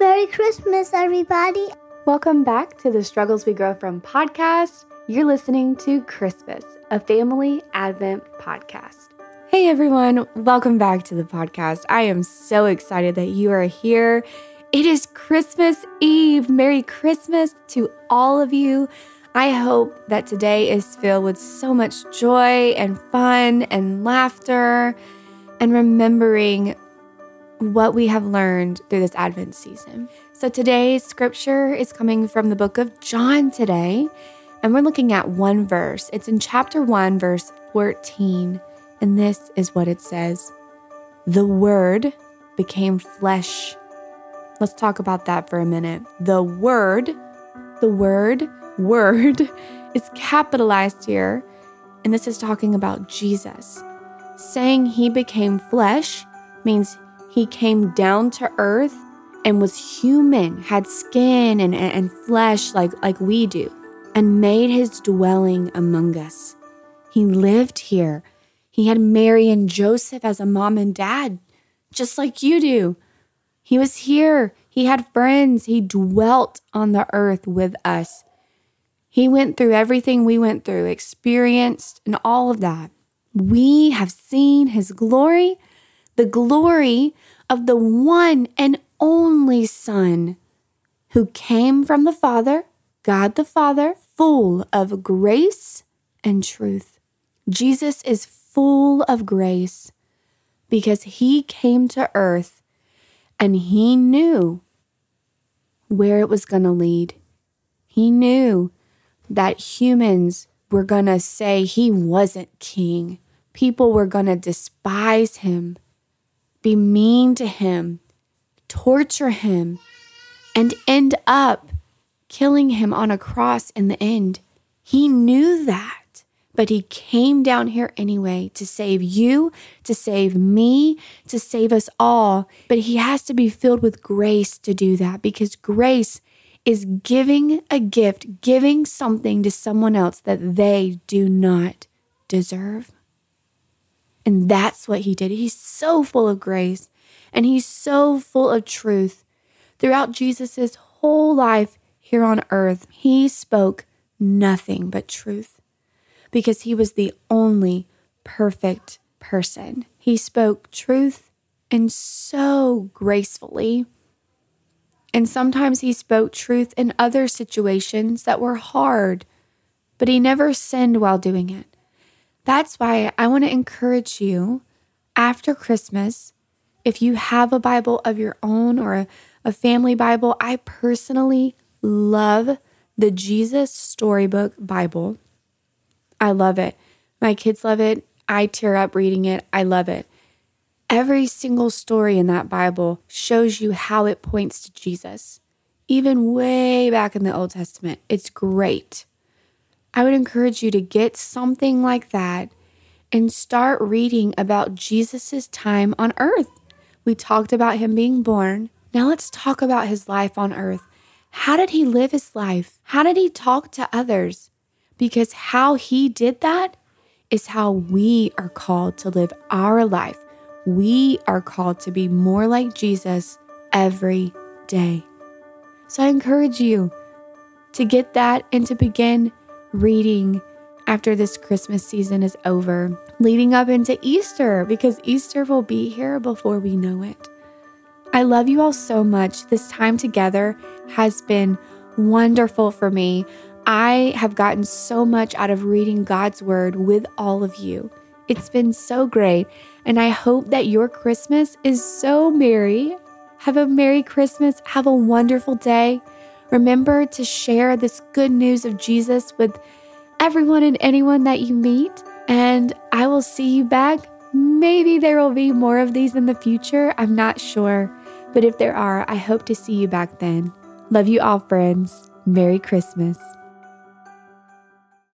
Merry Christmas, everybody. Welcome back to the Struggles We Grow From podcast. You're listening to Christmas, a family Advent podcast. Hey everyone, welcome back to the podcast. I am so excited that you are here. It is Christmas Eve. Merry Christmas to all of you. I hope that today is filled with so much joy and fun and laughter and remembering what we have learned through this Advent season. So today's scripture is coming from the book of John today, and we're looking at one verse. It's in chapter 1, verse 14, and this is what it says The Word became flesh. Let's talk about that for a minute. The Word, the word, word is capitalized here, and this is talking about Jesus. Saying he became flesh means he came down to earth and was human, had skin and, and flesh like, like we do, and made his dwelling among us. He lived here. He had Mary and Joseph as a mom and dad, just like you do. He was here. He had friends. He dwelt on the earth with us. He went through everything we went through, experienced, and all of that. We have seen his glory the glory of the one and only Son who came from the Father, God the Father, full of grace and truth. Jesus is full of grace because he came to earth and he knew where it was going to lead. He knew that humans were going to say he wasn't king. People were going to despise him be mean to him, torture him, and end up killing him on a cross in the end. He knew that, but he came down here anyway to save you, to save me, to save us all. But he has to be filled with grace to do that because grace is giving a gift, giving something to someone else that they do not deserve. And that's what he did. He's so full of grace and he's so full of truth. Throughout Jesus' whole life here on earth, he spoke nothing but truth because he was the only perfect person. He spoke truth and so gracefully. And sometimes he spoke truth in other situations that were hard, but he never sinned while doing it. That's why I want to encourage you after Christmas, if you have a Bible of your own or a, a family Bible, I personally love the Jesus Storybook Bible. I love it. My kids love it. I tear up reading it. I love it. Every single story in that Bible shows you how it points to Jesus, even way back in the Old Testament. It's great. I would encourage you to get something like that and start reading about Jesus' time on earth. We talked about him being born. Now let's talk about his life on earth. How did he live his life? How did he talk to others? Because how he did that is how we are called to live our life. We are called to be more like Jesus every day. So I encourage you to get that and to begin reading after this Christmas season is over, leading up into Easter, because Easter will be here before we know it. I love you all so much. This time together has been wonderful for me. I have gotten so much out of reading God's Word with all of you. It's been so great, and I hope that your Christmas is so merry. Have a Merry Christmas. Have a wonderful day. Remember to share this good news of Jesus with everyone and anyone that you meet. And I will see you back. Maybe there will be more of these in the future. I'm not sure. But if there are, I hope to see you back then. Love you all, friends. Merry Christmas.